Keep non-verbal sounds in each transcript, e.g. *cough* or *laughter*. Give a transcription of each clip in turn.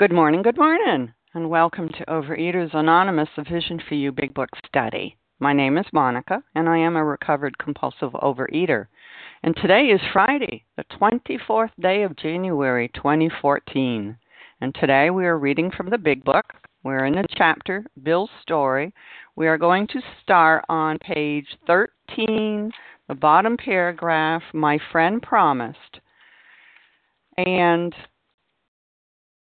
Good morning, good morning, and welcome to Overeaters Anonymous, a Vision for You Big Book study. My name is Monica, and I am a recovered compulsive overeater. And today is Friday, the 24th day of January 2014. And today we are reading from the Big Book. We're in the chapter, Bill's Story. We are going to start on page 13, the bottom paragraph, My Friend Promised. And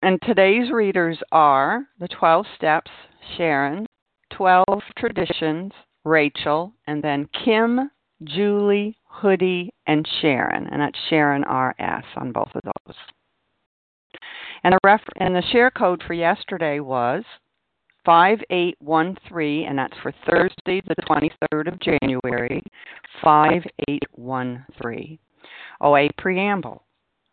and today's readers are the 12 Steps, Sharon, 12 Traditions, Rachel, and then Kim, Julie, Hoodie, and Sharon. And that's Sharon RS on both of those. And the, ref- and the share code for yesterday was 5813, and that's for Thursday, the 23rd of January, 5813. OA Preamble.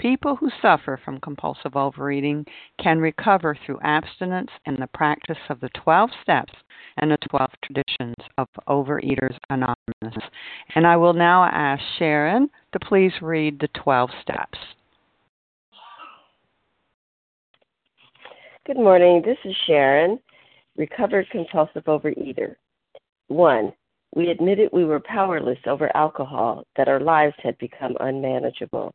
People who suffer from compulsive overeating can recover through abstinence and the practice of the 12 steps and the 12 traditions of Overeaters Anonymous. And I will now ask Sharon to please read the 12 steps. Good morning. This is Sharon, recovered compulsive overeater. One, we admitted we were powerless over alcohol, that our lives had become unmanageable.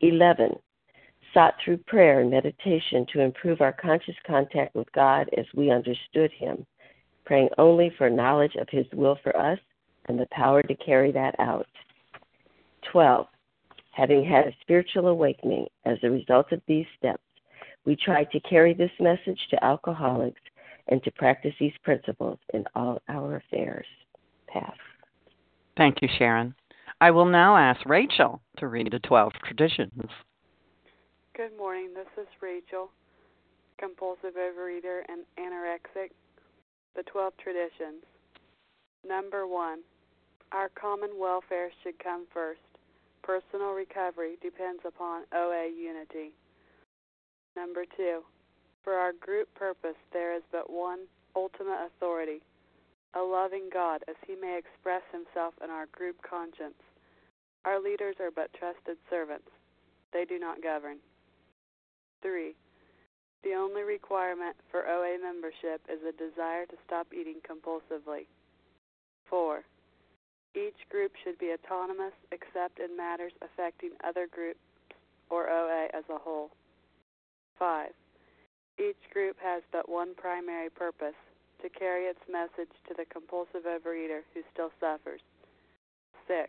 11. Sought through prayer and meditation to improve our conscious contact with God as we understood Him, praying only for knowledge of His will for us and the power to carry that out. 12. Having had a spiritual awakening as a result of these steps, we try to carry this message to alcoholics and to practice these principles in all our affairs. Pass. Thank you, Sharon. I will now ask Rachel to read the 12 traditions. Good morning. This is Rachel, compulsive overeater and anorexic. The 12 traditions. Number one, our common welfare should come first. Personal recovery depends upon OA unity. Number two, for our group purpose, there is but one ultimate authority a loving God, as he may express himself in our group conscience. Our leaders are but trusted servants, they do not govern. 3. The only requirement for OA membership is a desire to stop eating compulsively. 4. Each group should be autonomous except in matters affecting other groups or OA as a whole. 5. Each group has but one primary purpose to carry its message to the compulsive overeater who still suffers. 6.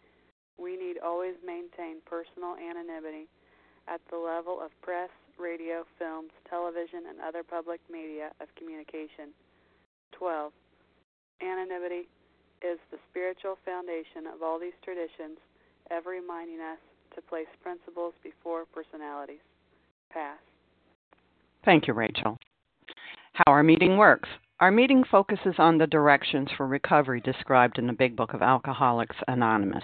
We need always maintain personal anonymity at the level of press, radio, films, television, and other public media of communication. 12. Anonymity is the spiritual foundation of all these traditions, ever reminding us to place principles before personalities. Pass. Thank you, Rachel. How our meeting works. Our meeting focuses on the directions for recovery described in the Big Book of Alcoholics Anonymous.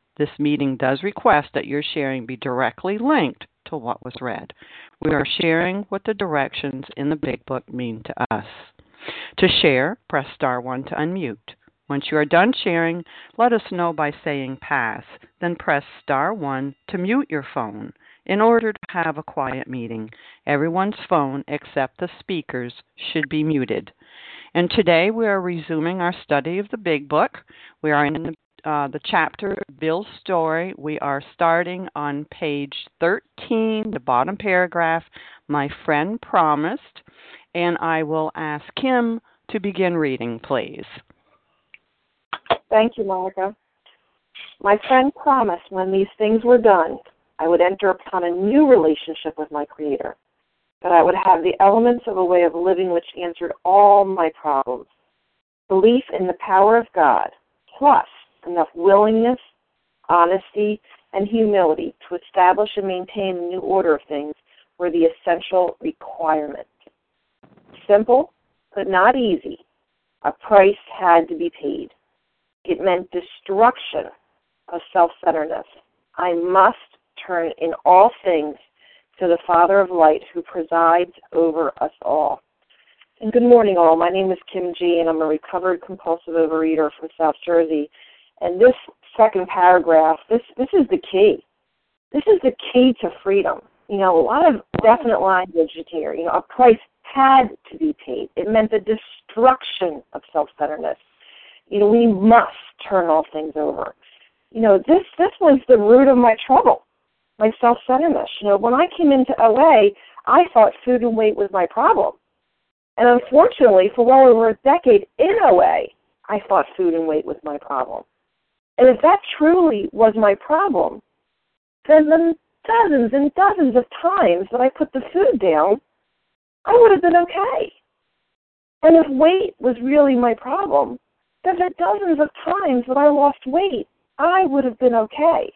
This meeting does request that your sharing be directly linked to what was read. We are sharing what the directions in the Big Book mean to us. To share, press star 1 to unmute. Once you are done sharing, let us know by saying pass, then press star 1 to mute your phone. In order to have a quiet meeting, everyone's phone except the speaker's should be muted. And today we are resuming our study of the Big Book. We are in the uh, the chapter Bill's story. We are starting on page 13, the bottom paragraph. My friend promised, and I will ask Kim to begin reading, please. Thank you, Monica. My friend promised when these things were done, I would enter upon a new relationship with my Creator, that I would have the elements of a way of living which answered all my problems. Belief in the power of God, plus enough willingness, honesty, and humility to establish and maintain a new order of things were the essential requirements. Simple, but not easy. A price had to be paid. It meant destruction of self centeredness. I must turn in all things to the Father of light who presides over us all. And good morning, all. My name is Kim G., and I'm a recovered compulsive overeater from South Jersey. And this second paragraph, this this is the key. This is the key to freedom. You know, a lot of definite language here. You know, a price had to be paid. It meant the destruction of self-centeredness. You know, we must turn all things over. You know, this this was the root of my trouble, my self-centeredness. You know, when I came into OA, I thought food and weight was my problem. And unfortunately, for well over a decade in OA, I thought food and weight was my problem. And if that truly was my problem, then the dozens and dozens of times that I put the food down, I would have been okay. And if weight was really my problem, then the dozens of times that I lost weight, I would have been okay.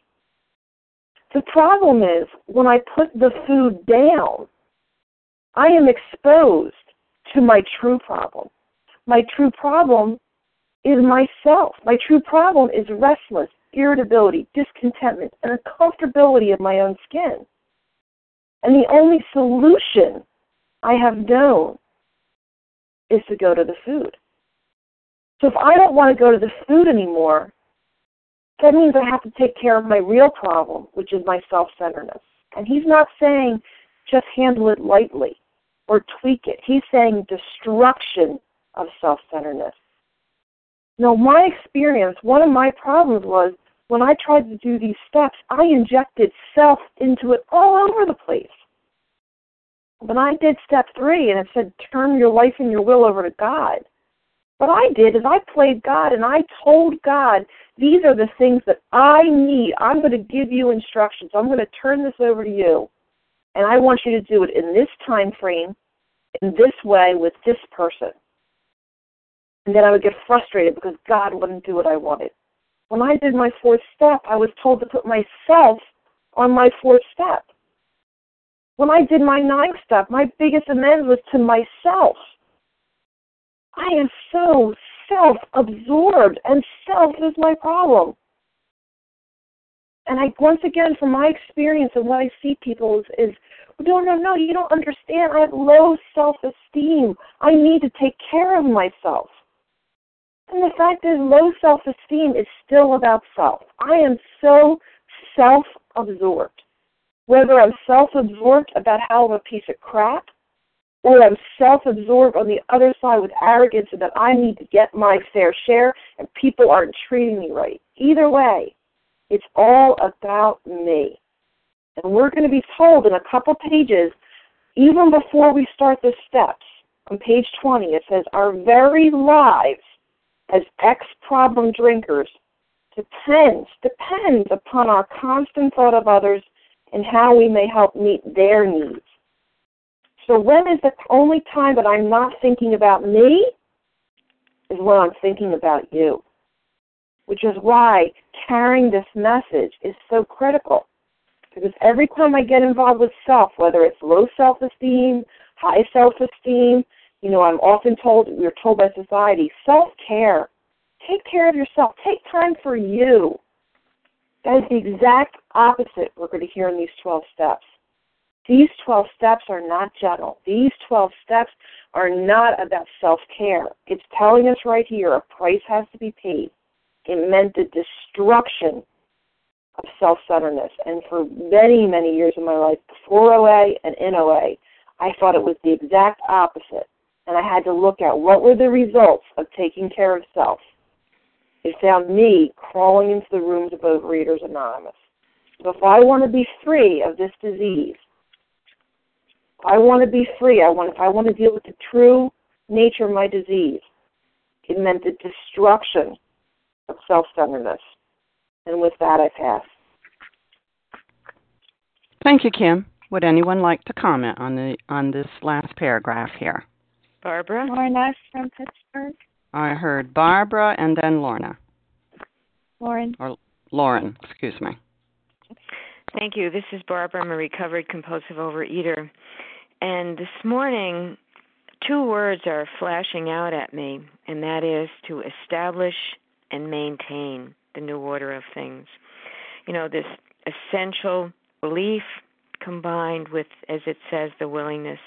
The problem is when I put the food down, I am exposed to my true problem. My true problem is myself. My true problem is restless, irritability, discontentment, and a comfortability of my own skin. And the only solution I have known is to go to the food. So if I don't want to go to the food anymore, that means I have to take care of my real problem, which is my self centeredness. And he's not saying just handle it lightly or tweak it. He's saying destruction of self centeredness. Now, my experience, one of my problems was when I tried to do these steps, I injected self into it all over the place. When I did step three and it said turn your life and your will over to God, What I did is I played God and I told God, these are the things that I need. I'm going to give you instructions. I'm going to turn this over to you. And I want you to do it in this time frame, in this way, with this person. And then I would get frustrated because God wouldn't do what I wanted. When I did my fourth step, I was told to put myself on my fourth step. When I did my ninth step, my biggest amends was to myself. I am so self absorbed, and self is my problem. And I, once again, from my experience and what I see people is, is no, no, no, you don't understand. I have low self esteem. I need to take care of myself. And the fact is, low self esteem is still about self. I am so self absorbed. Whether I'm self absorbed about how I'm a piece of crap, or I'm self absorbed on the other side with arrogance that I need to get my fair share and people aren't treating me right. Either way, it's all about me. And we're going to be told in a couple pages, even before we start the steps, on page 20, it says, Our very lives as ex problem drinkers depends, depends upon our constant thought of others and how we may help meet their needs. So when is the only time that I'm not thinking about me? Is when I'm thinking about you. Which is why carrying this message is so critical. Because every time I get involved with self, whether it's low self esteem, high self esteem, you know, I'm often told, we're told by society, self care. Take care of yourself. Take time for you. That is the exact opposite we're going to hear in these 12 steps. These 12 steps are not gentle. These 12 steps are not about self care. It's telling us right here a price has to be paid. It meant the destruction of self centeredness. And for many, many years of my life, before OA and in OA, I thought it was the exact opposite. And I had to look at what were the results of taking care of self. It found me crawling into the rooms of Overeaters Anonymous. So if I want to be free of this disease, I want to be free. I want if I want to deal with the true nature of my disease, it meant the destruction of self-centeredness. And with that, I pass. Thank you, Kim. Would anyone like to comment on the on this last paragraph here? Barbara? Lorna from Pittsburgh. I heard Barbara and then Lorna. Lauren. Or Lauren, excuse me. Thank you. This is Barbara. I'm a recovered compulsive overeater. And this morning, two words are flashing out at me, and that is to establish and maintain the new order of things. You know, this essential belief combined with, as it says, the willingness,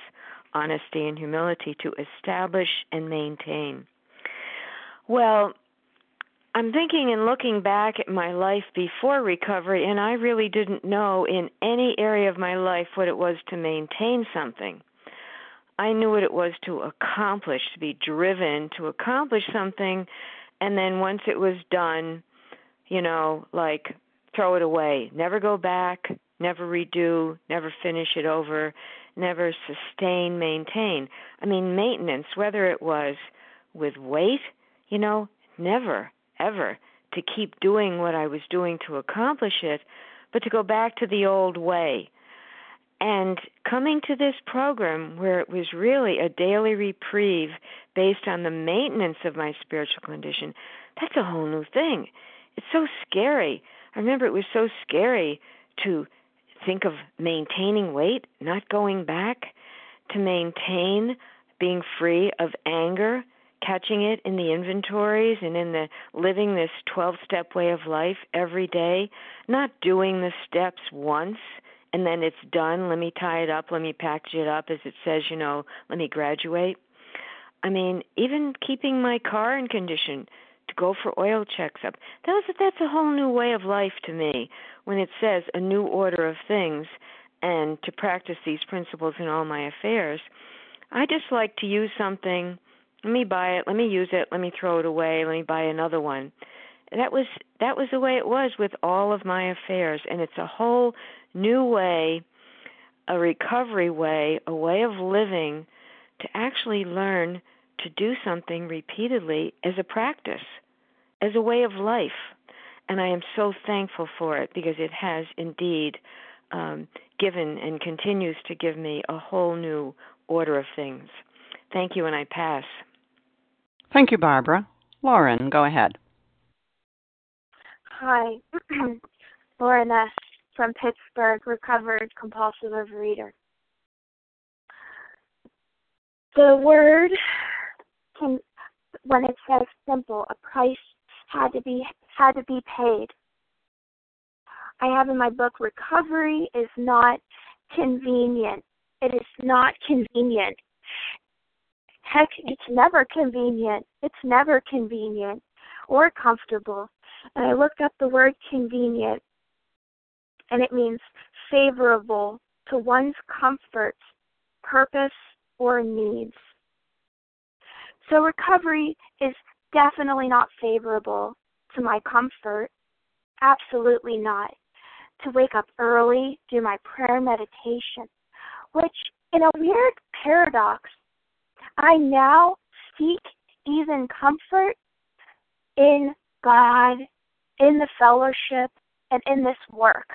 honesty, and humility to establish and maintain. Well, I'm thinking and looking back at my life before recovery, and I really didn't know in any area of my life what it was to maintain something. I knew what it was to accomplish, to be driven to accomplish something, and then once it was done, you know, like throw it away, never go back, never redo, never finish it over, never sustain, maintain. I mean, maintenance, whether it was with weight, you know, never ever to keep doing what I was doing to accomplish it, but to go back to the old way. And coming to this program where it was really a daily reprieve based on the maintenance of my spiritual condition, that's a whole new thing. It's so scary. I remember it was so scary to think of maintaining weight, not going back, to maintain being free of anger, catching it in the inventories and in the living this 12 step way of life every day, not doing the steps once and then it's done, let me tie it up, let me package it up as it says, you know, let me graduate. I mean, even keeping my car in condition to go for oil checks up. That That's that's a whole new way of life to me when it says a new order of things and to practice these principles in all my affairs. I just like to use something. Let me buy it. Let me use it. Let me throw it away. Let me buy another one. That was that was the way it was with all of my affairs and it's a whole new way a recovery way a way of living to actually learn to do something repeatedly as a practice, as a way of life. And I am so thankful for it because it has indeed um, given and continues to give me a whole new order of things. Thank you, and I pass. Thank you, Barbara. Lauren, go ahead. Hi, *clears throat* Lauren S. from Pittsburgh, recovered compulsive overeater. The word can, when it says simple, a price had to be had to be paid. I have in my book recovery is not convenient. It is not convenient. Heck, it's never convenient. It's never convenient or comfortable. And I looked up the word convenient, and it means favorable to one's comforts, purpose, or needs. So recovery is definitely not favorable to my comfort. Absolutely not. To wake up early, do my prayer meditation, which, in a weird paradox, I now seek even comfort in God, in the fellowship, and in this work.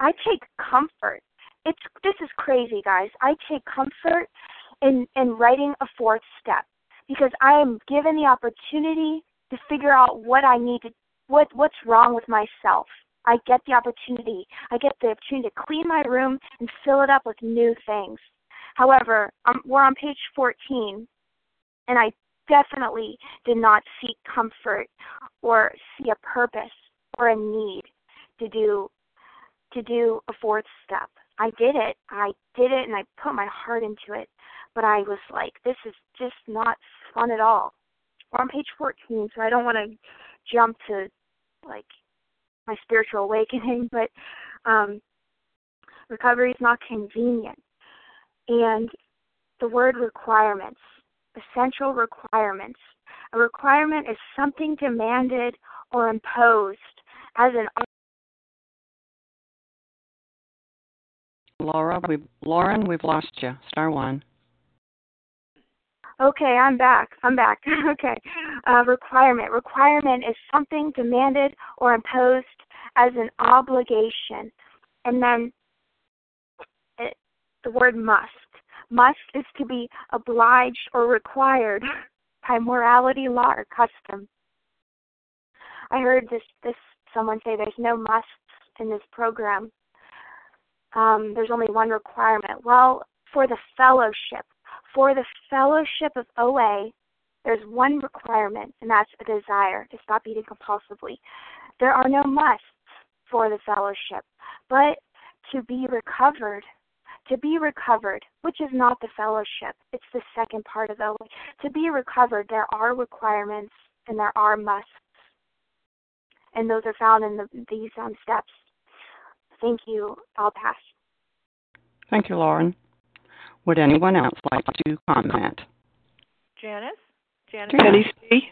I take comfort. It's this is crazy, guys. I take comfort in in writing a fourth step because I am given the opportunity to figure out what I need to what what's wrong with myself. I get the opportunity. I get the opportunity to clean my room and fill it up with new things. However, um, we're on page 14, and I definitely did not seek comfort or see a purpose or a need to do to do a fourth step. I did it. I did it and I put my heart into it. But I was like, this is just not fun at all. We're on page 14, so I don't want to jump to like my spiritual awakening, *laughs* but um, recovery is not convenient. And the word requirements essential requirements. A requirement is something demanded or imposed as an Laura, we Lauren, we've lost you. Star one. Okay, I'm back. I'm back. *laughs* okay. Uh, requirement. Requirement is something demanded or imposed as an obligation. And then it, the word must. Must is to be obliged or required by morality, law, or custom. I heard this this someone say there's no musts in this program. Um, there's only one requirement. Well, for the fellowship, for the fellowship of OA, there's one requirement, and that's a desire to stop eating compulsively. There are no musts for the fellowship, but to be recovered to be recovered, which is not the fellowship, it's the second part of the to be recovered, there are requirements and there are musts, and those are found in the, these um, steps. Thank you. I'll pass. Thank you, Lauren. Would anyone else like to comment? Janice? Janice? Penny C.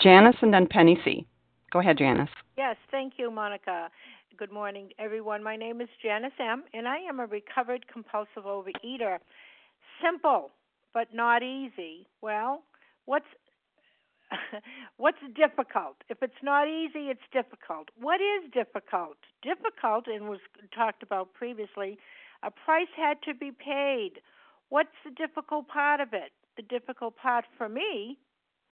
Janice and then Penny C. Go ahead, Janice. Yes, thank you, Monica. Good morning, everyone. My name is Janice M., and I am a recovered compulsive overeater. Simple, but not easy. Well, what's *laughs* what's difficult? If it's not easy, it's difficult. What is difficult? Difficult, and was talked about previously, a price had to be paid. What's the difficult part of it? The difficult part for me,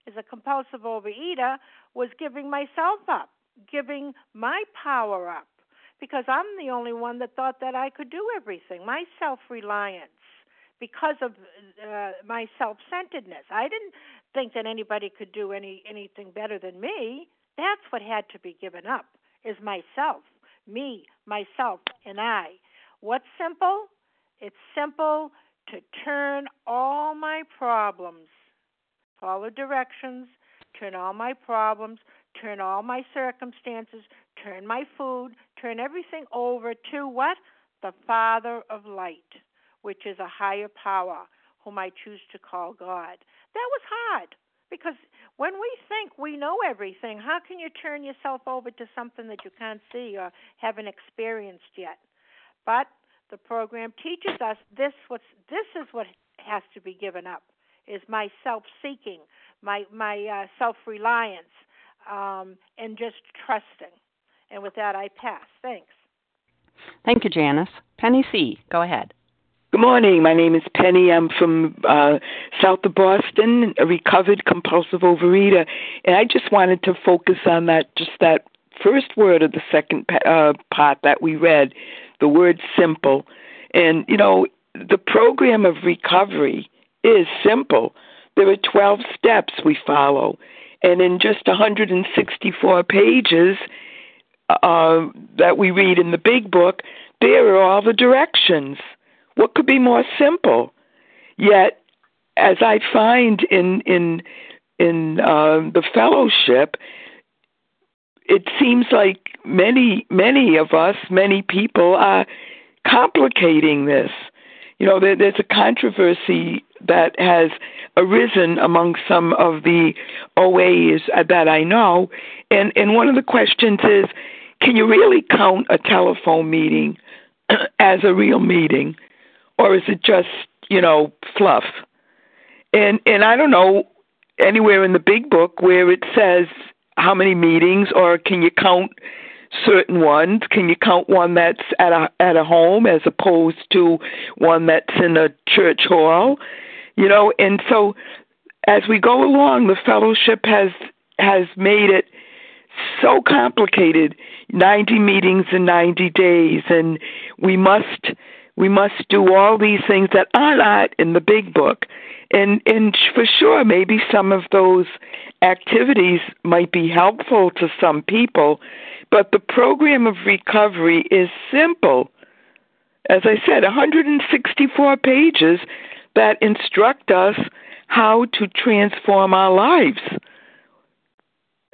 as a compulsive overeater, was giving myself up, giving my power up because I'm the only one that thought that I could do everything. My self reliance, because of uh, my self centeredness. I didn't think that anybody could do any anything better than me. That's what had to be given up is myself, me, myself, and I. What's simple? It's simple to turn all my problems, follow directions, turn all my problems, turn all my circumstances, turn my food, turn everything over to what? The Father of light, which is a higher power, whom I choose to call God. That was hard because when we think we know everything, how can you turn yourself over to something that you can't see or haven't experienced yet? But the program teaches us this what's this is what has to be given up is my self-seeking, my my uh, self-reliance, um, and just trusting. And with that, I pass. Thanks. Thank you, Janice. Penny C., go ahead. Good morning. My name is Penny. I'm from uh, south of Boston, a recovered compulsive overeater, and I just wanted to focus on that, just that first word of the second uh, part that we read, the word simple. And you know, the program of recovery is simple. There are 12 steps we follow, and in just 164 pages uh, that we read in the big book, there are all the directions what could be more simple? Yet, as I find in in in uh, the fellowship, it seems like many many of us, many people, are complicating this. You know, there, there's a controversy that has arisen among some of the OAs that I know, and and one of the questions is, can you really count a telephone meeting *clears throat* as a real meeting? or is it just you know fluff? And and I don't know anywhere in the big book where it says how many meetings or can you count certain ones? Can you count one that's at a at a home as opposed to one that's in a church hall? You know, and so as we go along, the fellowship has has made it so complicated 90 meetings in 90 days and we must we must do all these things that are not in the big book. And and for sure maybe some of those activities might be helpful to some people, but the program of recovery is simple. As I said, 164 pages that instruct us how to transform our lives.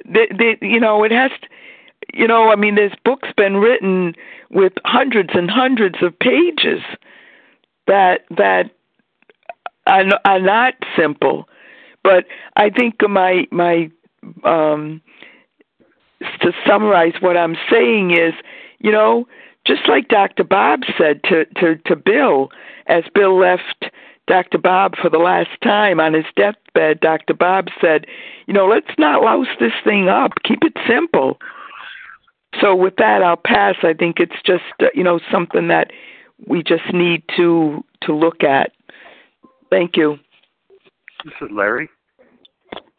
The, the, you know, it has to, you know, I mean, there's books been written with hundreds and hundreds of pages that that are, are not simple. But I think my my um, to summarize what I'm saying is, you know, just like Dr. Bob said to to to Bill, as Bill left Dr. Bob for the last time on his deathbed, Dr. Bob said, you know, let's not louse this thing up. Keep it simple. So with that, I'll pass. I think it's just uh, you know something that we just need to to look at. Thank you. This is Larry.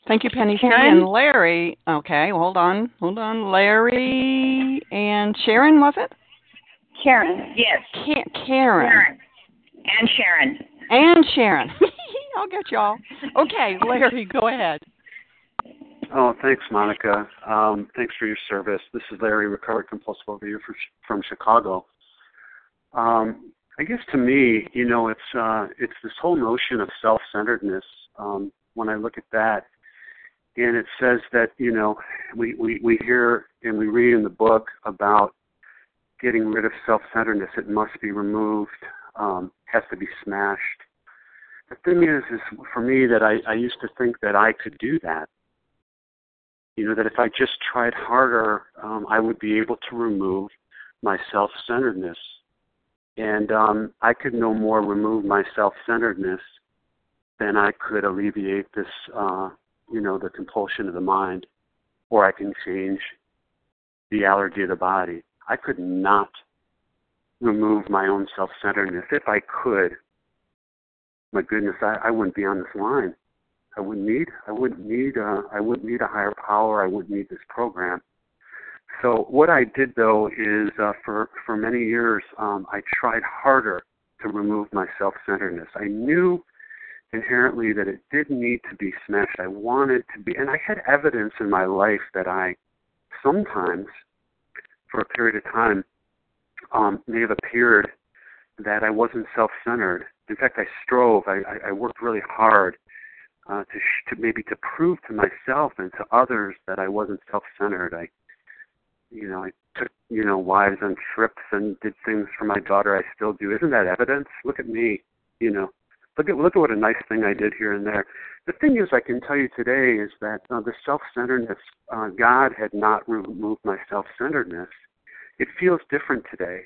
Thank you, Penny. Sharon and Larry. Okay, hold on, hold on. Larry and Sharon was it? Karen. Yes. Ka- Karen. Sharon. And Sharon. And Sharon. *laughs* I'll get y'all. Okay, Larry, go ahead. Oh, thanks, Monica. Um, thanks for your service. This is Larry, recovered compulsive overeater from, from Chicago. Um, I guess to me, you know, it's uh, it's this whole notion of self-centeredness. Um, when I look at that, and it says that you know, we, we we hear and we read in the book about getting rid of self-centeredness. It must be removed. Um, has to be smashed. The thing is, is for me that I, I used to think that I could do that you know that if I just tried harder, um, I would be able to remove my self-centeredness, and um, I could no more remove my self-centeredness than I could alleviate this, uh, you know, the compulsion of the mind, or I can change the allergy of the body. I could not remove my own self-centeredness. If I could, my goodness, I, I wouldn't be on this line. I wouldn't need I wouldn't need uh, I wouldn't need a higher power. I wouldn't need this program. So what I did though is uh, for for many years um, I tried harder to remove my self-centeredness. I knew inherently that it did need to be smashed. I wanted to be, and I had evidence in my life that I sometimes, for a period of time, um, may have appeared that I wasn't self-centered. In fact, I strove. I, I, I worked really hard uh, to sh- to maybe to prove to myself and to others that I wasn't self-centered. I, you know, I took you know wives on trips and did things for my daughter. I still do. Isn't that evidence? Look at me. You know, look at look at what a nice thing I did here and there. The thing is, I can tell you today is that uh, the self-centeredness. Uh, God had not removed my self-centeredness. It feels different today.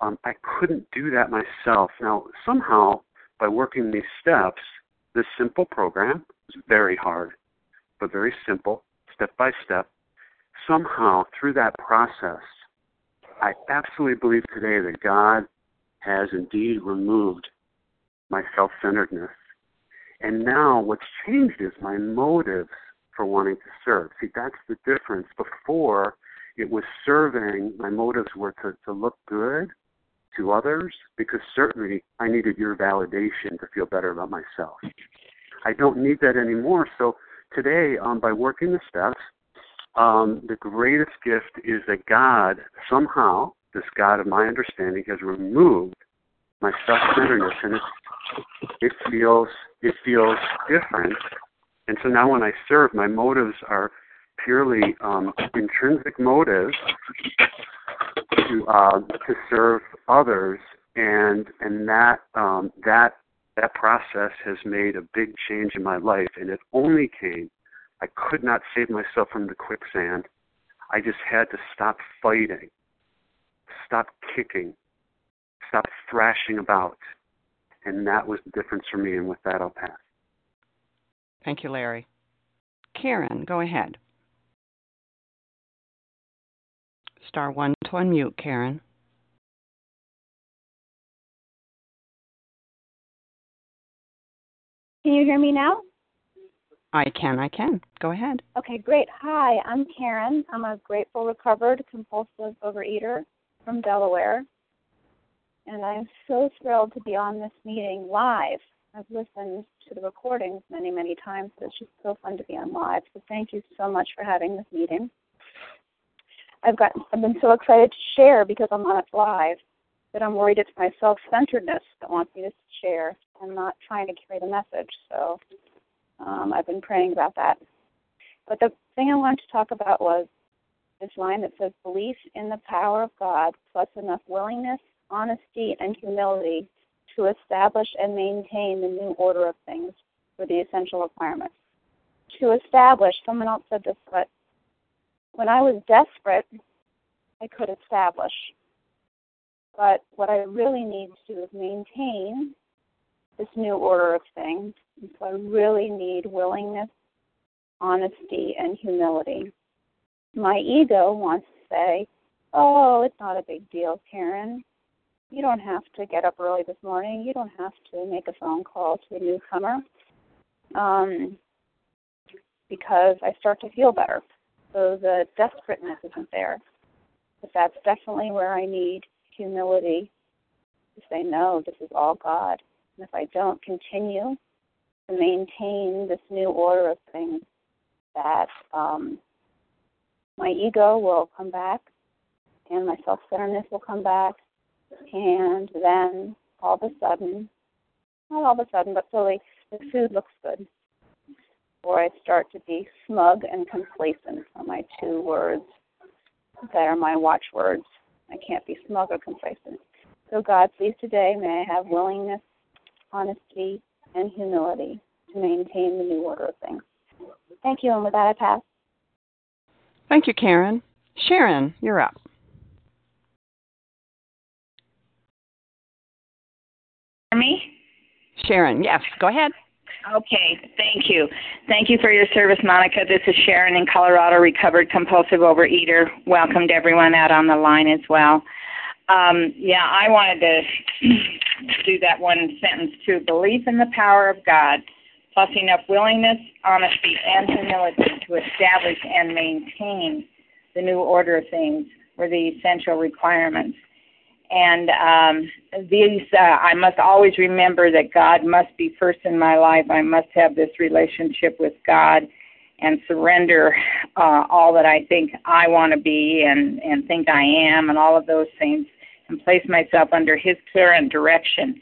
Um, I couldn't do that myself. Now, somehow, by working these steps, this simple program. is very hard, but very simple, step by step. Somehow, through that process, I absolutely believe today that God has indeed removed my self centeredness. And now what's changed is my motives for wanting to serve. See, that's the difference. Before, it was serving, my motives were to, to look good to others because certainly I needed your validation to feel better about myself. I don't need that anymore. So today, um, by working the steps, um, the greatest gift is that God somehow, this God of my understanding, has removed my self-centeredness, and it, it feels it feels different. And so now, when I serve, my motives are purely um, intrinsic motives to uh, to serve others, and and that um, that that process has made a big change in my life, and it only came. I could not save myself from the quicksand. I just had to stop fighting, stop kicking, stop thrashing about, and that was the difference for me. And with that, I'll pass. Thank you, Larry. Karen, go ahead. Star one to unmute, Karen. Can you hear me now? I can, I can. Go ahead. Okay, great. Hi, I'm Karen. I'm a grateful, recovered, compulsive overeater from Delaware. And I'm so thrilled to be on this meeting live. I've listened to the recordings many, many times, but it's just so fun to be on live. So thank you so much for having this meeting. I've got I've been so excited to share because I'm on it live that I'm worried it's my self centeredness that wants me to share. I'm not trying to carry the message. So um, I've been praying about that. But the thing I wanted to talk about was this line that says belief in the power of God plus enough willingness, honesty, and humility to establish and maintain the new order of things for the essential requirements. To establish, someone else said this, but when I was desperate, I could establish. But what I really need to do is maintain this new order of things. And so I really need willingness, honesty, and humility. My ego wants to say, oh, it's not a big deal, Karen. You don't have to get up early this morning. You don't have to make a phone call to a newcomer um, because I start to feel better. So the desperateness isn't there. But that's definitely where I need humility to say, no, this is all God. And if I don't continue to maintain this new order of things, that um, my ego will come back and my self centeredness will come back. And then all of a sudden, not all of a sudden, but slowly, the food looks good or I start to be smug and complacent are my two words that are my watchwords. I can't be smug or complacent. So, God, please today may I have willingness, honesty, and humility to maintain the new order of things. Thank you, and with that, I pass. Thank you, Karen. Sharon, you're up. Me? Sharon, yes, go ahead. Okay, thank you. Thank you for your service, Monica. This is Sharon in Colorado, recovered compulsive overeater. Welcome to everyone out on the line as well. Um, yeah, I wanted to *clears throat* do that one sentence too. Belief in the power of God, plus enough willingness, honesty, and humility to establish and maintain the new order of things were the essential requirements. And um, these, uh, I must always remember that God must be first in my life. I must have this relationship with God and surrender uh, all that I think I want to be and, and think I am and all of those things and place myself under His care and direction.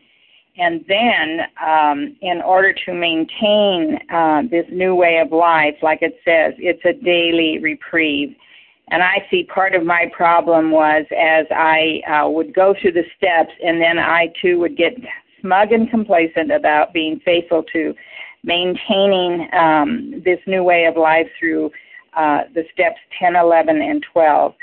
And then, um, in order to maintain uh, this new way of life, like it says, it's a daily reprieve and I see part of my problem was as I uh, would go through the steps, and then I too would get smug and complacent about being faithful to maintaining um, this new way of life through uh, the steps 10, 11, and 12.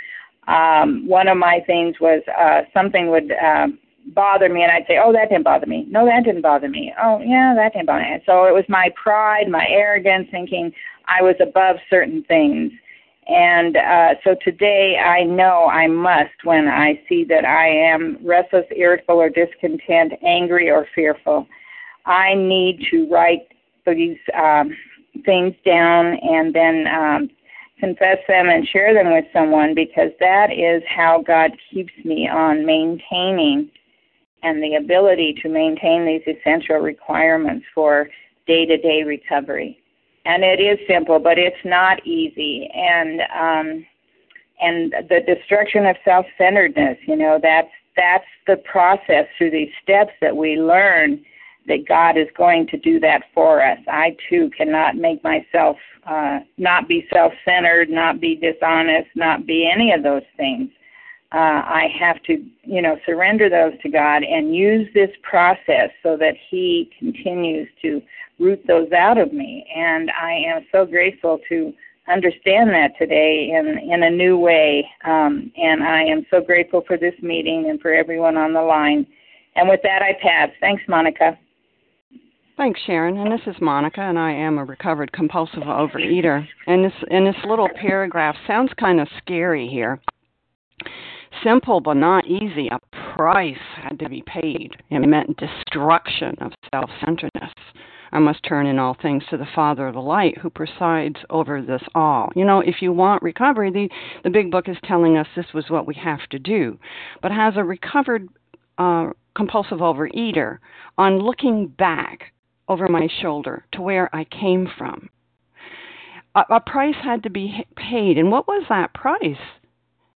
Um, one of my things was uh, something would uh, bother me, and I'd say, "Oh, that didn't bother me. No, that didn't bother me. Oh, yeah, that didn't bother me." So it was my pride, my arrogance, thinking I was above certain things. And uh, so today I know I must when I see that I am restless, irritable, or discontent, angry, or fearful. I need to write these um, things down and then um, confess them and share them with someone because that is how God keeps me on maintaining and the ability to maintain these essential requirements for day to day recovery. And it is simple, but it's not easy. And um, and the destruction of self centeredness, you know, that's that's the process through these steps that we learn that God is going to do that for us. I too cannot make myself uh, not be self centered, not be dishonest, not be any of those things. Uh, I have to, you know, surrender those to God and use this process so that He continues to root those out of me. And I am so grateful to understand that today in in a new way. Um, and I am so grateful for this meeting and for everyone on the line. And with that, I pass. Thanks, Monica. Thanks, Sharon. And this is Monica, and I am a recovered compulsive overeater. And this and this little paragraph sounds kind of scary here. Simple but not easy. A price had to be paid. It meant destruction of self-centeredness. I must turn in all things to the Father of the light who presides over this all. You know, if you want recovery, the, the big book is telling us this was what we have to do. But as a recovered uh, compulsive overeater, on looking back, over my shoulder to where I came from. A, a price had to be paid. And what was that price?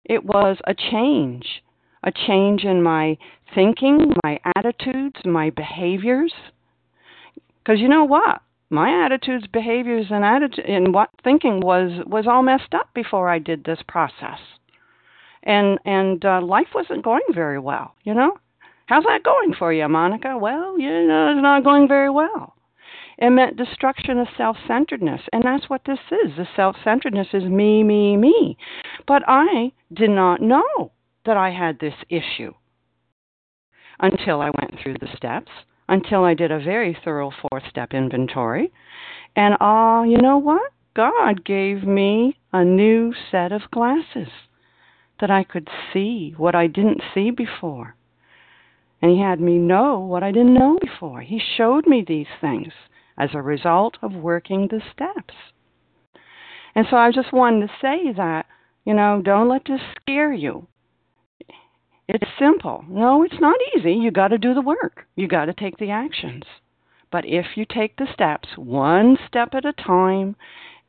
It was a change, a change in my thinking, my attitudes, my behaviors. Because you know what? My attitudes, behaviors, and attitude and what thinking was was all messed up before I did this process, and and uh, life wasn't going very well. You know, How's that going for you, Monica? Well, you know, it's not going very well. It meant destruction of self centeredness. And that's what this is. The self centeredness is me, me, me. But I did not know that I had this issue until I went through the steps, until I did a very thorough four step inventory. And ah, uh, you know what? God gave me a new set of glasses that I could see what I didn't see before. And he had me know what I didn't know before. He showed me these things as a result of working the steps. And so I just wanted to say that, you know, don't let this scare you. It's simple. No, it's not easy. You got to do the work. You got to take the actions. But if you take the steps one step at a time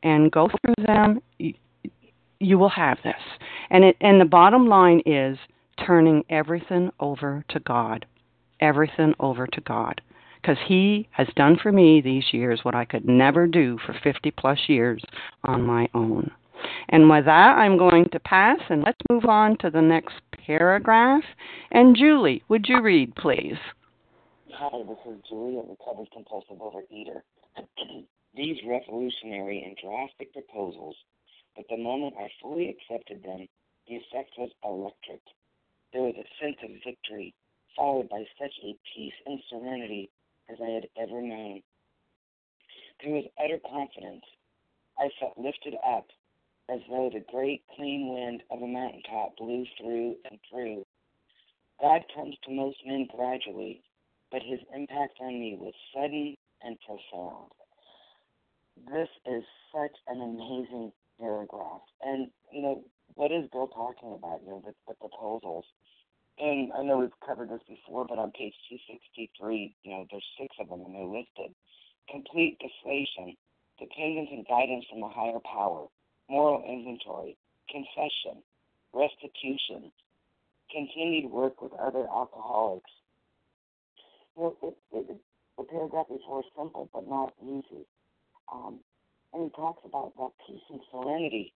and go through them, you, will have this. And it and the bottom line is turning everything over to God. Everything over to God. Because He has done for me these years what I could never do for 50 plus years on my own. And with that, I'm going to pass and let's move on to the next paragraph. And Julie, would you read, please? Hi, this is Julie, a recovered compulsive overeater. *clears throat* These revolutionary and drastic proposals, but the moment I fully accepted them, the effect was electric. There was a sense of victory, followed by such a peace and serenity as I had ever known. There was utter confidence. I felt lifted up as though the great clean wind of a mountaintop blew through and through. God comes to most men gradually, but his impact on me was sudden and profound. This is such an amazing paragraph. And, you know, what is Bill talking about? You know, the, the proposals. And I know we've covered this before, but on page 263, you know, there's six of them and they're listed. Complete deflation, dependence and guidance from a higher power, moral inventory, confession, restitution, continued work with other alcoholics. You know, it, it, the paragraph before is simple but not easy. Um, and he talks about that peace and serenity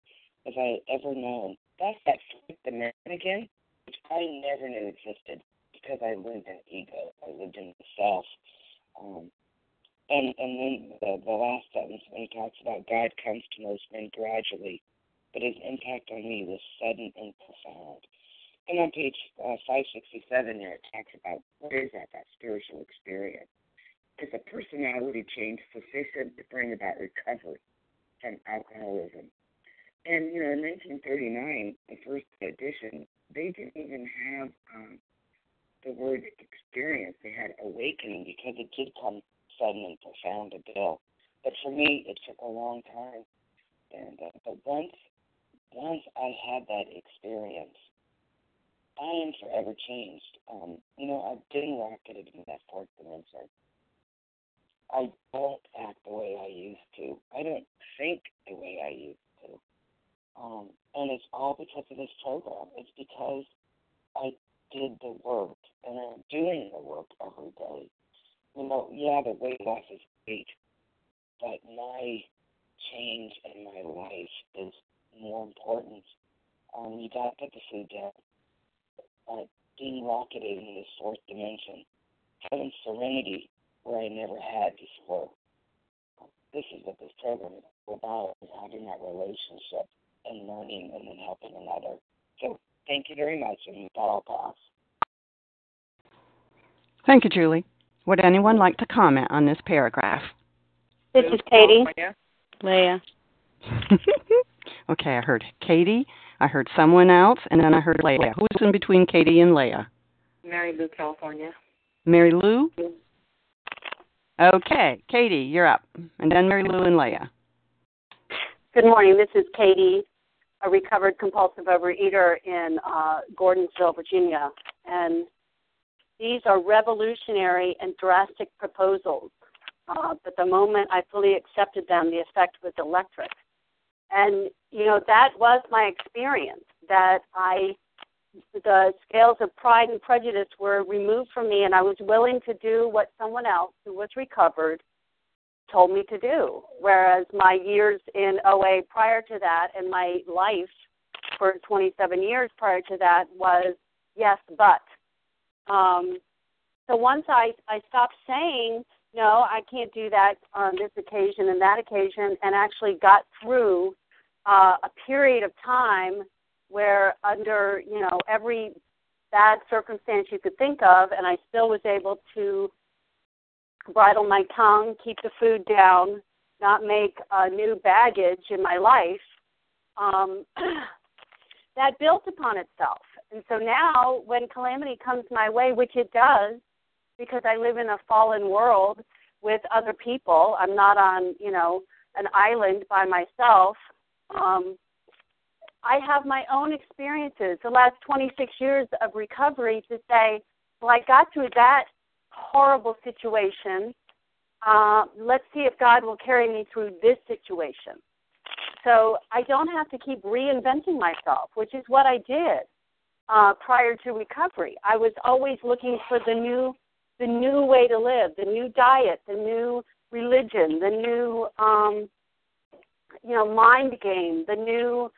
as I ever known. That's that fifth dimension again, which I never knew existed because I lived in ego. I lived in the self. Um, and and then the, the last sentence when he talks about God comes to most men gradually, but his impact on me was sudden and profound. And on page uh, 567 there, it talks about what is that, that spiritual experience. It's a personality change sufficient to bring about recovery from alcoholism. And, you know, in 1939, the first edition, they didn't even have um, the word experience. They had awakening because it did come sudden and profound to Bill. But for me, it took a long time. And uh, but once once I had that experience, I am forever changed. Um, you know, I've been rocketed in that fourth dimension. I don't act the way I used to. I don't think the way I used. Um, and it's all because of this program. It's because I did the work and I'm doing the work every day. You know, yeah, the weight loss is great, but my change in my life is more important. Um, you got to put the food down. Uh, being rocketed in this fourth dimension, having serenity where I never had before. This is what this program is about: is having that relationship and learning and then helping another. So thank you very much, and with that, I'll pass. Thank you, Julie. Would anyone like to comment on this paragraph? This is Katie. Leah. *laughs* okay, I heard Katie, I heard someone else, and then I heard Leah. Who's in between Katie and Leah? Mary Lou, California. Mary Lou? Okay, Katie, you're up. And then Mary Lou and Leah. Good morning. This is Katie, a recovered compulsive overeater in uh, Gordonsville, Virginia. And these are revolutionary and drastic proposals. Uh, but the moment I fully accepted them, the effect was electric. And, you know, that was my experience that I, the scales of pride and prejudice were removed from me, and I was willing to do what someone else who was recovered told me to do. Whereas my years in OA prior to that and my life for 27 years prior to that was yes, but. Um, so once I, I stopped saying, no, I can't do that on this occasion and that occasion, and actually got through uh, a period of time where, under you know every bad circumstance you could think of, and I still was able to bridle my tongue, keep the food down, not make uh, new baggage in my life. Um, *clears throat* that built upon itself. And so now, when calamity comes my way, which it does, because I live in a fallen world with other people, I'm not on, you know, an island by myself. Um, I have my own experiences, the last 26 years of recovery to say, well, I got through that horrible situation. Uh, let's see if God will carry me through this situation. So I don't have to keep reinventing myself, which is what I did uh, prior to recovery. I was always looking for the new, the new way to live, the new diet, the new religion, the new, um, you know, mind game, the new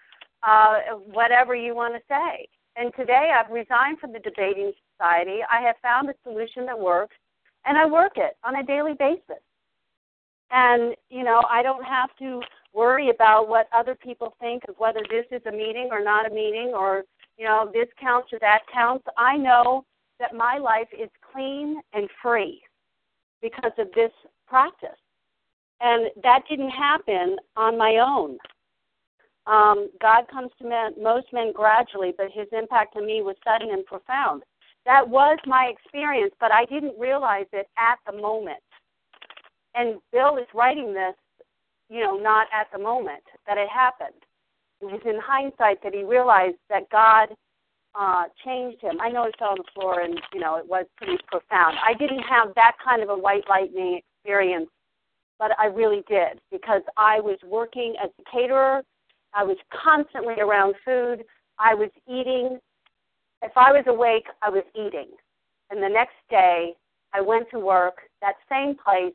uh, whatever you want to say. And today I've resigned from the debating society. I have found a solution that works, and I work it on a daily basis. And, you know, I don't have to worry about what other people think of whether this is a meeting or not a meeting or, you know, this counts or that counts. I know that my life is clean and free because of this practice. And that didn't happen on my own. Um, God comes to men, most men gradually, but his impact on me was sudden and profound. That was my experience, but I didn't realize it at the moment. And Bill is writing this, you know, not at the moment that it happened. It was in hindsight that he realized that God uh, changed him. I know he fell on the floor, and you know it was pretty profound. I didn't have that kind of a white lightning experience, but I really did because I was working as a caterer I was constantly around food. I was eating. If I was awake, I was eating. And the next day, I went to work, that same place,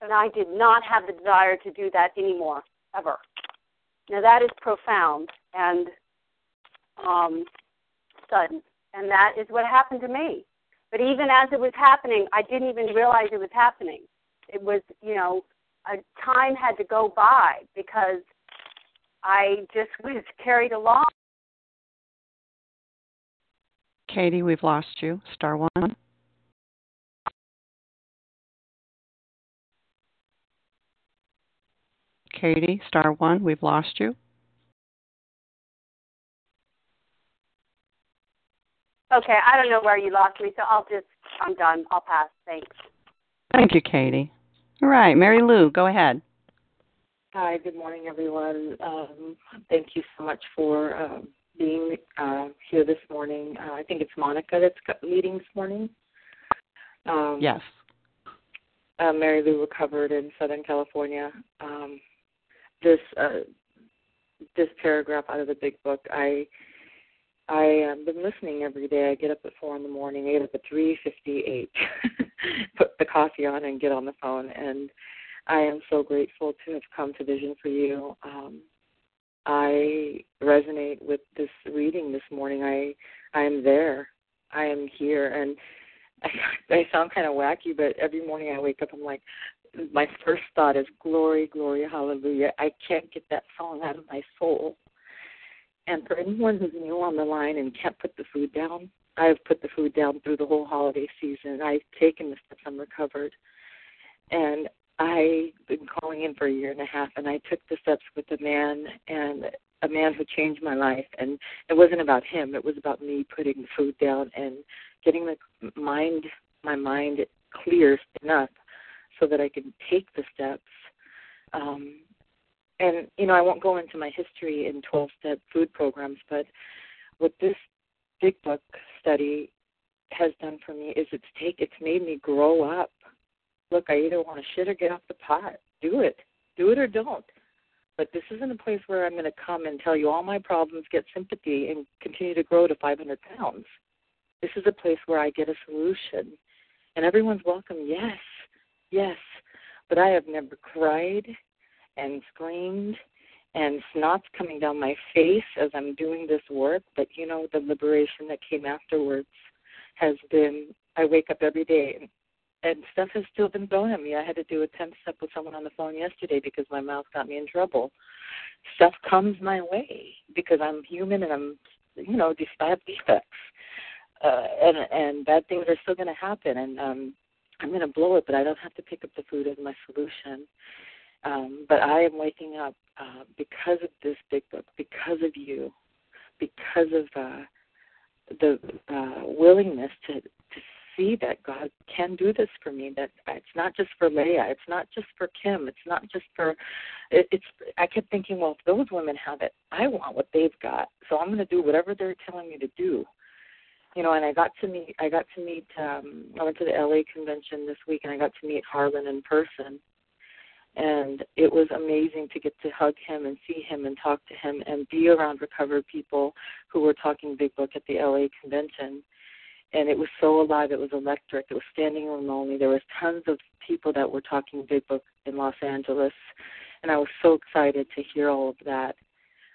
and I did not have the desire to do that anymore, ever. Now, that is profound and um, sudden. And that is what happened to me. But even as it was happening, I didn't even realize it was happening. It was, you know, a time had to go by because I just was carried along Katie, we've lost you. Star one. Katie, star one, we've lost you. Okay, I don't know where you lost me, so I'll just, I'm done. I'll pass. Thanks. Thank you, Katie. All right, Mary Lou, go ahead. Hi, good morning, everyone. Um, thank you so much for um, being uh, here this morning. Uh, I think it's Monica that's leading this morning. Um, yes. Uh, Mary Lou recovered in Southern California. Um, this uh, this paragraph out of the Big Book, I I have been listening every day. I get up at four in the morning. I get up at three fifty-eight, *laughs* put the coffee on, and get on the phone. And I am so grateful to have come to Vision for You. Um, I resonate with this reading this morning. I I am there. I am here, and I, *laughs* I sound kind of wacky, but every morning I wake up, I'm like, my first thought is glory, glory, hallelujah. I can't get that song out of my soul. And for anyone who's new on the line and can't put the food down, I've put the food down through the whole holiday season. I've taken the steps. I'm recovered. And I've been calling in for a year and a half, and I took the steps with a man and a man who changed my life. And it wasn't about him; it was about me putting food down and getting the mind, my mind clear enough so that I could take the steps. Um, and you know, I won't go into my history in 12-step food programs, but what this big book study has done for me is it's take it's made me grow up look, I either want to shit or get off the pot. Do it. Do it or don't. But this isn't a place where I'm going to come and tell you all my problems, get sympathy, and continue to grow to 500 pounds. This is a place where I get a solution. And everyone's welcome. Yes, yes. But I have never cried and screamed and snot's coming down my face as I'm doing this work. But you know, the liberation that came afterwards has been I wake up every day and stuff has still been thrown at me. I had to do a 10 step with someone on the phone yesterday because my mouth got me in trouble. Stuff comes my way because I'm human and I'm, you know, I have defects. Uh, and and bad things are still going to happen, and um, I'm going to blow it, but I don't have to pick up the food as my solution. Um, but I am waking up uh, because of this big book, because of you, because of uh, the uh, willingness to see that God can do this for me. That it's not just for Leah. It's not just for Kim. It's not just for. It, it's. I kept thinking, well, if those women have it, I want what they've got. So I'm going to do whatever they're telling me to do. You know, and I got to meet. I got to meet. um I went to the LA convention this week, and I got to meet Harlan in person. And it was amazing to get to hug him and see him and talk to him and be around recovered people who were talking big book at the LA convention and it was so alive. It was electric. It was standing room only. There was tons of people that were talking Big Book in Los Angeles, and I was so excited to hear all of that.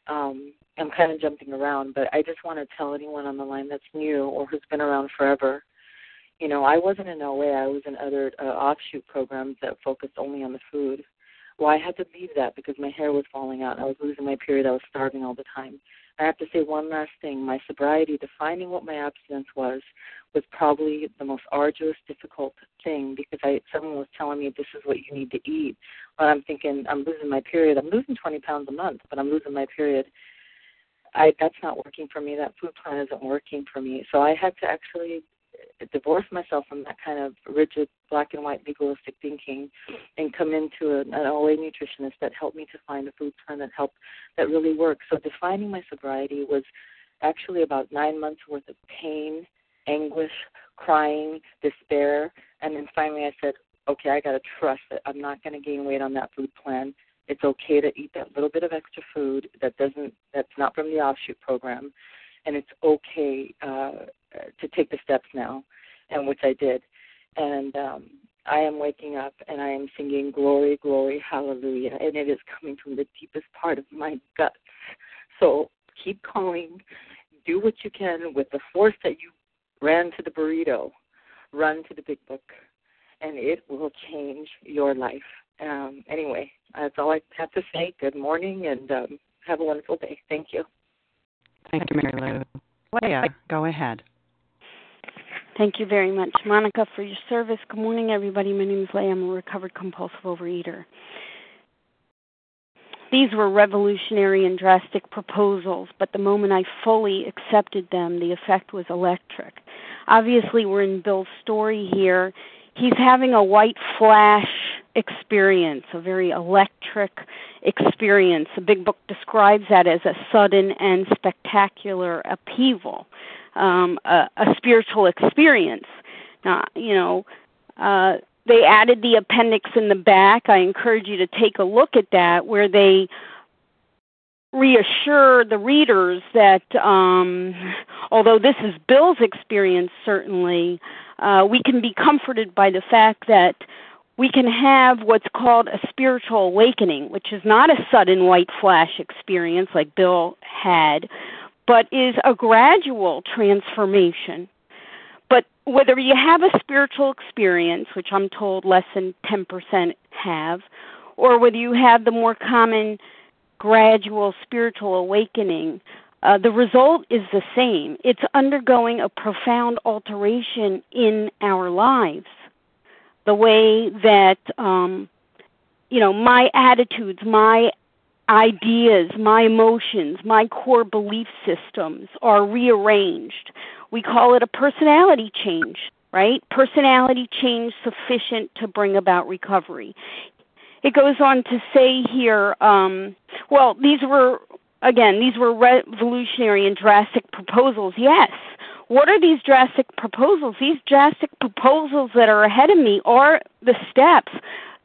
Um, I'm kind of jumping around, but I just want to tell anyone on the line that's new or who's been around forever. You know, I wasn't in OA. I was in other uh, offshoot programs that focused only on the food. Well, I had to leave that because my hair was falling out. I was losing my period. I was starving all the time. I have to say one last thing. My sobriety, defining what my abstinence was, was probably the most arduous, difficult thing because I someone was telling me this is what you need to eat. But I'm thinking I'm losing my period. I'm losing 20 pounds a month, but I'm losing my period. I that's not working for me. That food plan isn't working for me. So I had to actually divorce myself from that kind of rigid black and white legalistic thinking and come into an, an OA nutritionist that helped me to find a food plan that helped that really worked. So defining my sobriety was actually about nine months worth of pain, anguish, crying, despair, and then finally I said, okay, I got to trust that I'm not to gain weight on that food plan. It's okay to eat that little bit of extra food that doesn't that's not from the offshoot program, and it's okay uh, to take the steps now, and which I did. And um, I am waking up and I am singing glory, glory, hallelujah, and it is coming from the deepest part of my guts. So keep calling, do what you can with the force that you ran to the burrito, run to the big book, and it will change your life. Um, anyway, that's all I have to say. Good morning and um, have a wonderful day. Thank you. Thank you, Mary Lou. Leah, go ahead. Thank you very much, Monica, for your service. Good morning, everybody. My name is Leigh. I'm a recovered compulsive overeater. These were revolutionary and drastic proposals, but the moment I fully accepted them, the effect was electric. Obviously, we're in Bill's story here. He's having a white flash experience, a very electric experience. The big book describes that as a sudden and spectacular upheaval, um, a, a spiritual experience. Now, you know, uh, they added the appendix in the back. I encourage you to take a look at that, where they reassure the readers that um, although this is Bill's experience, certainly, uh, we can be comforted by the fact that we can have what's called a spiritual awakening, which is not a sudden white flash experience like Bill had, but is a gradual transformation. But whether you have a spiritual experience, which I'm told less than 10% have, or whether you have the more common gradual spiritual awakening, uh, the result is the same. It's undergoing a profound alteration in our lives. The way that, um, you know, my attitudes, my ideas, my emotions, my core belief systems are rearranged we call it a personality change, right? Personality change sufficient to bring about recovery. It goes on to say here, um, well, these were, again, these were revolutionary and drastic proposals, yes. What are these drastic proposals? These drastic proposals that are ahead of me are the steps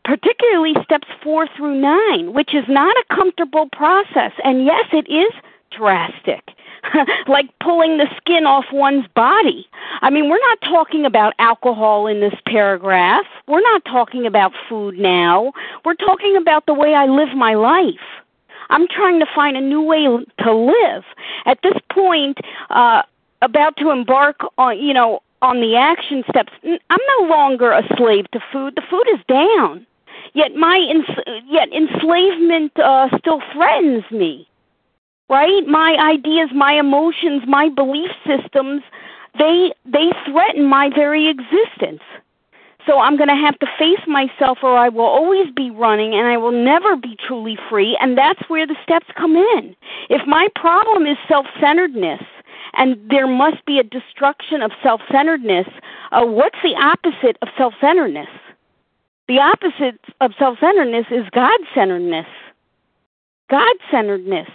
particularly steps four through nine, which is not a comfortable process. And yes, it is drastic. *laughs* like pulling the skin off one's body. I mean, we're not talking about alcohol in this paragraph. We're not talking about food now. We're talking about the way I live my life. I'm trying to find a new way to live. At this point, uh, about to embark on, you know, on the action steps, I'm no longer a slave to food. The food is down. Yet my ins- yet enslavement uh, still threatens me right? My ideas, my emotions, my belief systems, they they threaten my very existence. So I'm going to have to face myself or I will always be running and I will never be truly free and that's where the steps come in. If my problem is self-centeredness and there must be a destruction of self-centeredness, uh, what's the opposite of self-centeredness? The opposite of self-centeredness is God-centeredness. God-centeredness.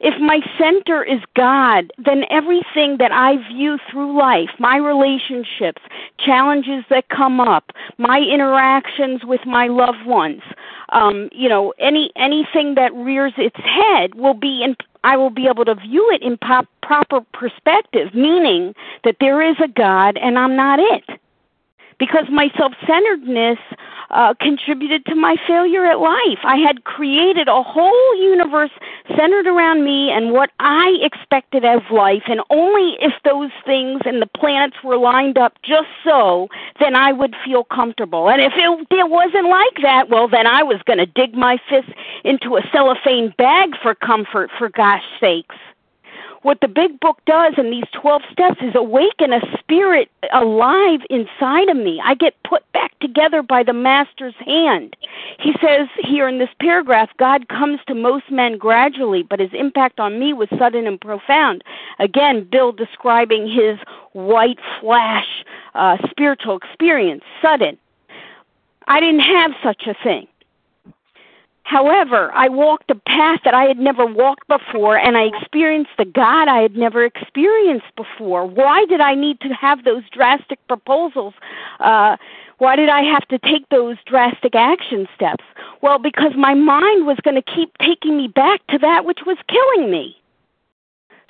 If my center is God, then everything that I view through life, my relationships, challenges that come up, my interactions with my loved ones, um, you know, any anything that rears its head will be in I will be able to view it in pop, proper perspective, meaning that there is a God and I'm not it. Because my self centeredness uh, contributed to my failure at life. I had created a whole universe centered around me and what I expected of life, and only if those things and the planets were lined up just so, then I would feel comfortable. And if it, it wasn't like that, well, then I was going to dig my fist into a cellophane bag for comfort, for gosh sakes what the big book does in these 12 steps is awaken a spirit alive inside of me. I get put back together by the master's hand. He says here in this paragraph God comes to most men gradually, but his impact on me was sudden and profound. Again, Bill describing his white flash uh, spiritual experience, sudden. I didn't have such a thing. However, I walked a path that I had never walked before and I experienced the God I had never experienced before. Why did I need to have those drastic proposals? Uh, why did I have to take those drastic action steps? Well, because my mind was going to keep taking me back to that which was killing me.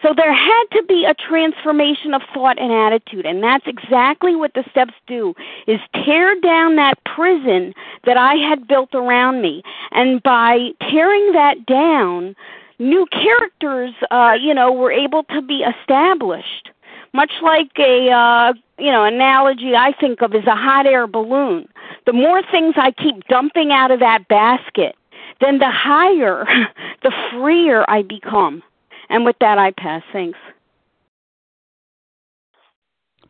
So there had to be a transformation of thought and attitude, and that's exactly what the steps do is tear down that prison that I had built around me. And by tearing that down, new characters uh, you know, were able to be established. Much like a uh, you know, analogy I think of is a hot air balloon. The more things I keep dumping out of that basket, then the higher, *laughs* the freer I become. And with that, I pass. Thanks.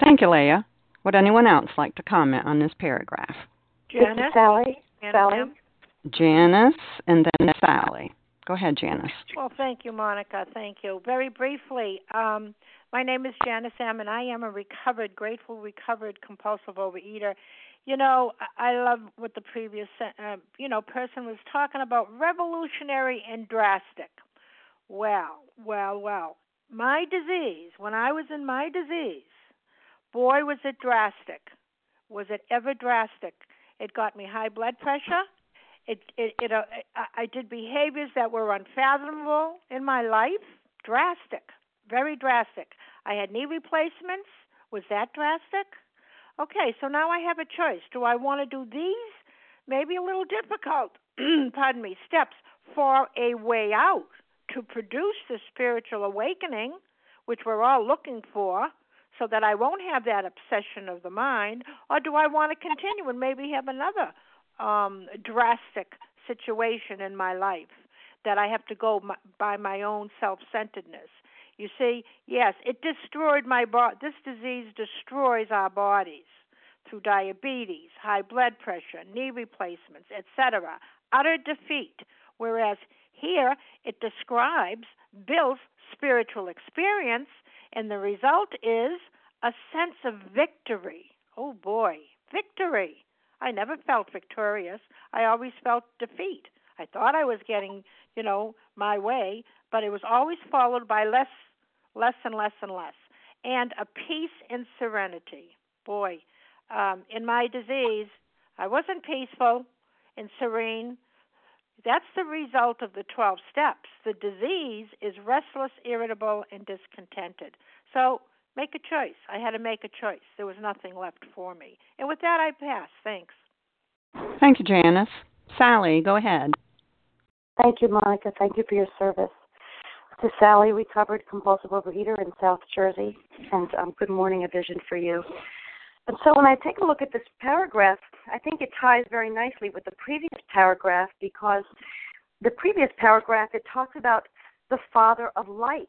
Thank you, Leah. Would anyone else like to comment on this paragraph? Janice? Sally. Janice Sally. Janice and then Sally. Go ahead, Janice. Well, thank you, Monica. Thank you. Very briefly, um, my name is Janice M., and I am a recovered, grateful, recovered compulsive overeater. You know, I I love what the previous, uh, you know, person was talking about, revolutionary and drastic. Well, well, well. My disease, when I was in my disease, boy, was it drastic. Was it ever drastic? It got me high blood pressure. It, it, it, uh, I did behaviors that were unfathomable in my life. Drastic, very drastic. I had knee replacements. Was that drastic? Okay, so now I have a choice. Do I want to do these? Maybe a little difficult, *clears throat* pardon me, steps for a way out to produce the spiritual awakening, which we're all looking for, so that I won't have that obsession of the mind? Or do I want to continue and maybe have another um, drastic situation in my life that I have to go my, by my own self centeredness? You see, yes, it destroyed my body. This disease destroys our bodies through diabetes, high blood pressure, knee replacements, etc. Utter defeat. Whereas here it describes Bill's spiritual experience, and the result is a sense of victory. Oh boy, victory. I never felt victorious. I always felt defeat. I thought I was getting, you know, my way, but it was always followed by less less and less and less. And a peace and serenity. Boy, um, in my disease, I wasn't peaceful and serene. That's the result of the 12 steps. The disease is restless, irritable, and discontented. So make a choice. I had to make a choice. There was nothing left for me. And with that, I pass. Thanks. Thank you, Janice. Sally, go ahead. Thank you, Monica. Thank you for your service. This is Sally, recovered compulsive overeater in South Jersey, and um, good morning, a vision for you. And so when I take a look at this paragraph, I think it ties very nicely with the previous paragraph because the previous paragraph it talks about the Father of light.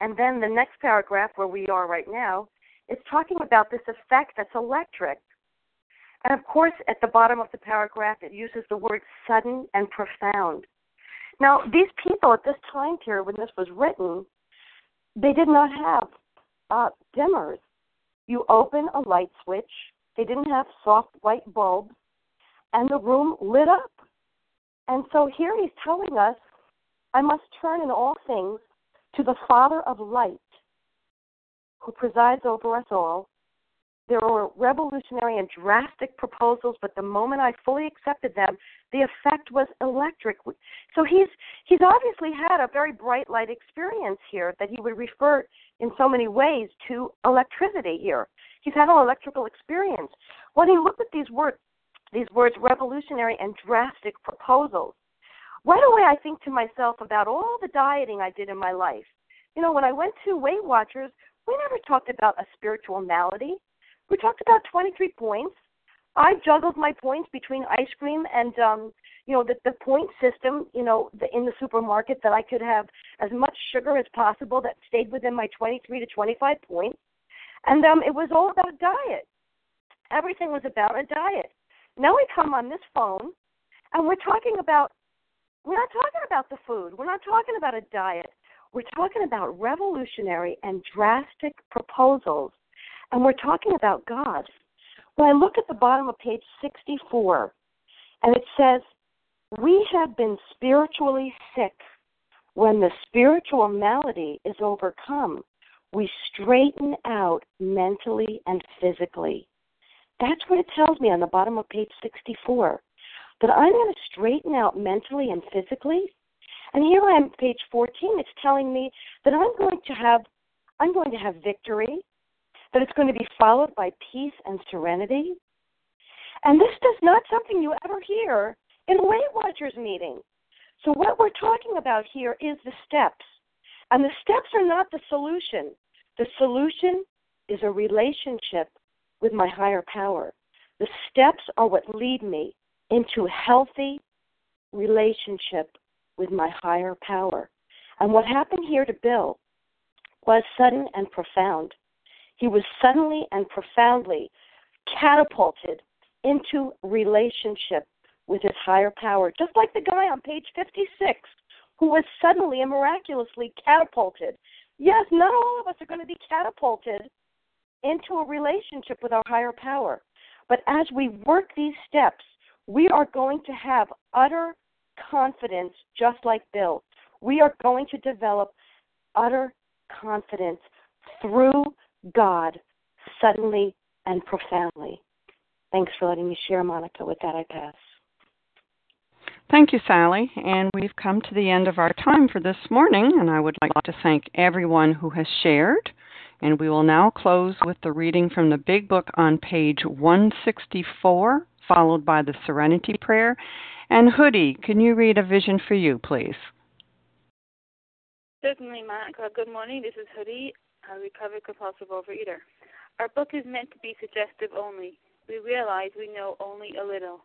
And then the next paragraph, where we are right now, is talking about this effect that's electric. And of course, at the bottom of the paragraph, it uses the word sudden and profound. Now, these people at this time period when this was written, they did not have uh, dimmers. You open a light switch, they didn't have soft white bulbs, and the room lit up. And so here he's telling us, I must turn in all things to the Father of light, who presides over us all. There were revolutionary and drastic proposals, but the moment I fully accepted them, the effect was electric. So he's he's obviously had a very bright light experience here that he would refer in so many ways to electricity here. He's had an electrical experience. When he looked at these words, these words, revolutionary and drastic proposals, right away I think to myself about all the dieting I did in my life. You know, when I went to Weight Watchers, we never talked about a spiritual malady. We talked about 23 points. I juggled my points between ice cream and um you know the the point system you know the, in the supermarket that I could have as much sugar as possible that stayed within my 23 to 25 points. And um it was all about diet. Everything was about a diet. Now we come on this phone and we're talking about we're not talking about the food. We're not talking about a diet. We're talking about revolutionary and drastic proposals. And we're talking about God. When I look at the bottom of page 64, and it says, We have been spiritually sick. When the spiritual malady is overcome, we straighten out mentally and physically. That's what it tells me on the bottom of page 64 that I'm going to straighten out mentally and physically. And here I am, page 14. It's telling me that I'm going to have I'm going to have victory that it's going to be followed by peace and serenity. And this is not something you ever hear in a Weight Watchers meeting. So, what we're talking about here is the steps. And the steps are not the solution. The solution is a relationship with my higher power. The steps are what lead me into a healthy relationship with my higher power. And what happened here to Bill was sudden and profound. He was suddenly and profoundly catapulted into relationship with his higher power, just like the guy on page 56 who was suddenly and miraculously catapulted. Yes, not all of us are going to be catapulted into a relationship with our higher power. But as we work these steps, we are going to have utter confidence, just like Bill. We are going to develop utter confidence through God suddenly and profoundly. Thanks for letting me share, Monica. With that, I pass. Thank you, Sally. And we've come to the end of our time for this morning, and I would like to thank everyone who has shared. And we will now close with the reading from the Big Book on page 164, followed by the Serenity Prayer. And Hoodie, can you read a vision for you, please? Certainly, Monica. Good morning. This is Hoodie, a recovered compulsive overeater. Our book is meant to be suggestive only. We realize we know only a little.